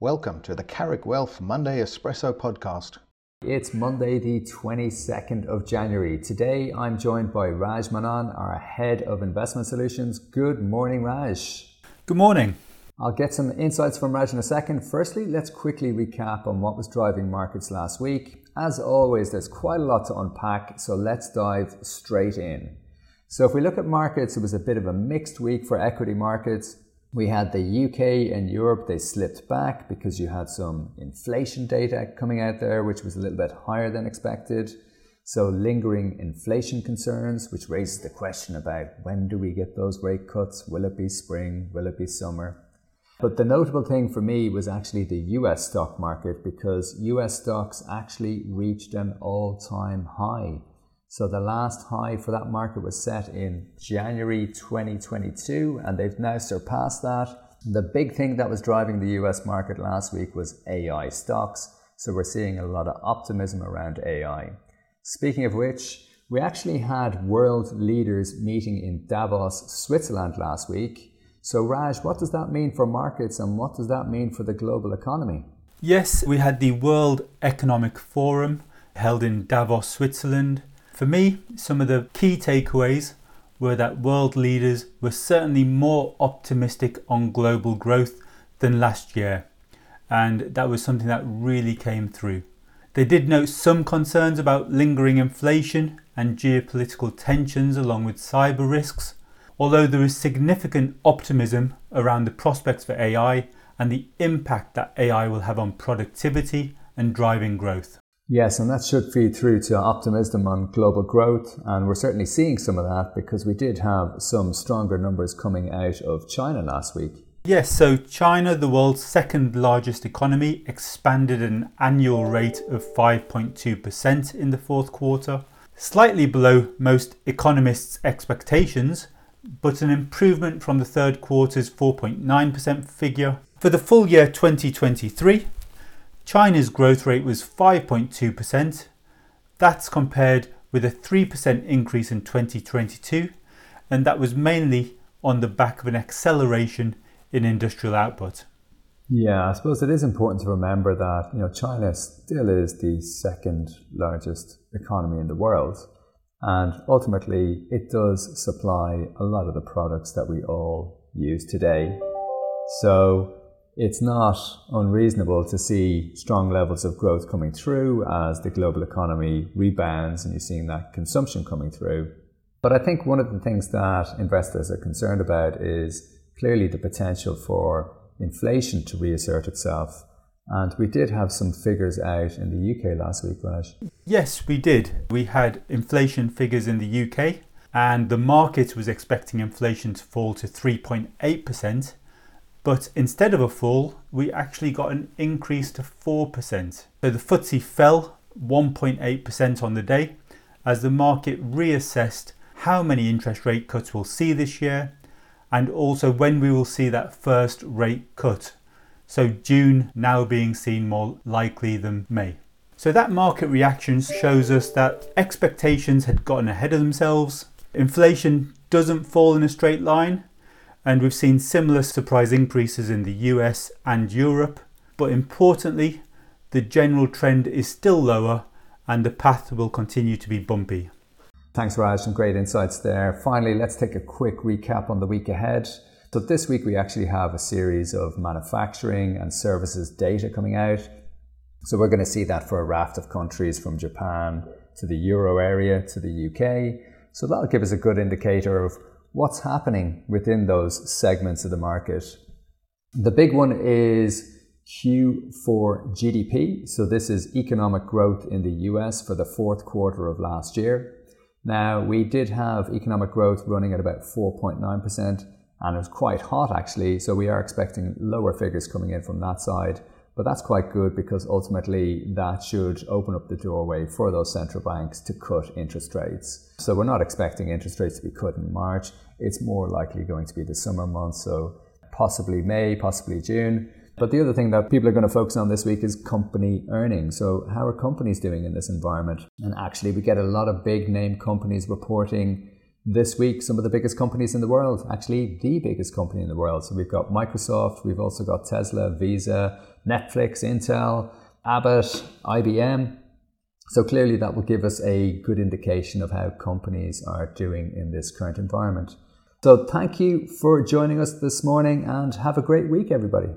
Welcome to the Carrick Wealth Monday Espresso podcast. It's Monday, the 22nd of January. Today I'm joined by Raj Manon, our head of investment solutions. Good morning, Raj. Good morning. I'll get some insights from Raj in a second. Firstly, let's quickly recap on what was driving markets last week. As always, there's quite a lot to unpack, so let's dive straight in. So, if we look at markets, it was a bit of a mixed week for equity markets. We had the UK and Europe, they slipped back because you had some inflation data coming out there, which was a little bit higher than expected. So, lingering inflation concerns, which raises the question about when do we get those rate cuts? Will it be spring? Will it be summer? But the notable thing for me was actually the US stock market because US stocks actually reached an all time high. So the last high for that market was set in January 2022, and they've now surpassed that. The big thing that was driving the US market last week was AI stocks. So we're seeing a lot of optimism around AI. Speaking of which, we actually had world leaders meeting in Davos, Switzerland last week. So, Raj, what does that mean for markets and what does that mean for the global economy? Yes, we had the World Economic Forum held in Davos, Switzerland. For me, some of the key takeaways were that world leaders were certainly more optimistic on global growth than last year, and that was something that really came through. They did note some concerns about lingering inflation and geopolitical tensions along with cyber risks, although there is significant optimism around the prospects for AI and the impact that AI will have on productivity and driving growth. Yes, and that should feed through to optimism on global growth. And we're certainly seeing some of that because we did have some stronger numbers coming out of China last week. Yes, so China, the world's second largest economy, expanded at an annual rate of 5.2% in the fourth quarter, slightly below most economists' expectations, but an improvement from the third quarter's 4.9% figure. For the full year 2023, China's growth rate was 5.2%. That's compared with a 3% increase in 2022, and that was mainly on the back of an acceleration in industrial output. Yeah, I suppose it is important to remember that you know China still is the second largest economy in the world, and ultimately it does supply a lot of the products that we all use today. So it's not unreasonable to see strong levels of growth coming through as the global economy rebounds and you're seeing that consumption coming through. But I think one of the things that investors are concerned about is clearly the potential for inflation to reassert itself. And we did have some figures out in the UK last week, Raj. Yes, we did. We had inflation figures in the UK, and the market was expecting inflation to fall to 3.8%. But instead of a fall, we actually got an increase to 4%. So the FTSE fell 1.8% on the day as the market reassessed how many interest rate cuts we'll see this year and also when we will see that first rate cut. So June now being seen more likely than May. So that market reaction shows us that expectations had gotten ahead of themselves. Inflation doesn't fall in a straight line, and we've seen similar surprise increases in the US and Europe. But importantly, the general trend is still lower and the path will continue to be bumpy. Thanks, Raj. Some great insights there. Finally, let's take a quick recap on the week ahead. So, this week we actually have a series of manufacturing and services data coming out. So, we're going to see that for a raft of countries from Japan to the Euro area to the UK. So, that'll give us a good indicator of what's happening within those segments of the market. The big one is Q4 GDP. So this is economic growth in the US for the fourth quarter of last year. Now, we did have economic growth running at about 4.9%, and it was quite hot actually. So we are expecting lower figures coming in from that side. But that's quite good because ultimately that should open up the doorway for those central banks to cut interest rates. So we're not expecting interest rates to be cut in March. It's more likely going to be the summer months, so possibly May, possibly June. But the other thing that people are going to focus on this week is company earnings. So, how are companies doing in this environment? And actually, we get a lot of big name companies reporting this week some of the biggest companies in the world, actually the biggest company in the world. So we've got Microsoft, we've also got Tesla, Visa, Netflix, Intel, Abbott, IBM. So clearly that will give us a good indication of how companies are doing in this current environment. So thank you for joining us this morning and have a great week, everybody.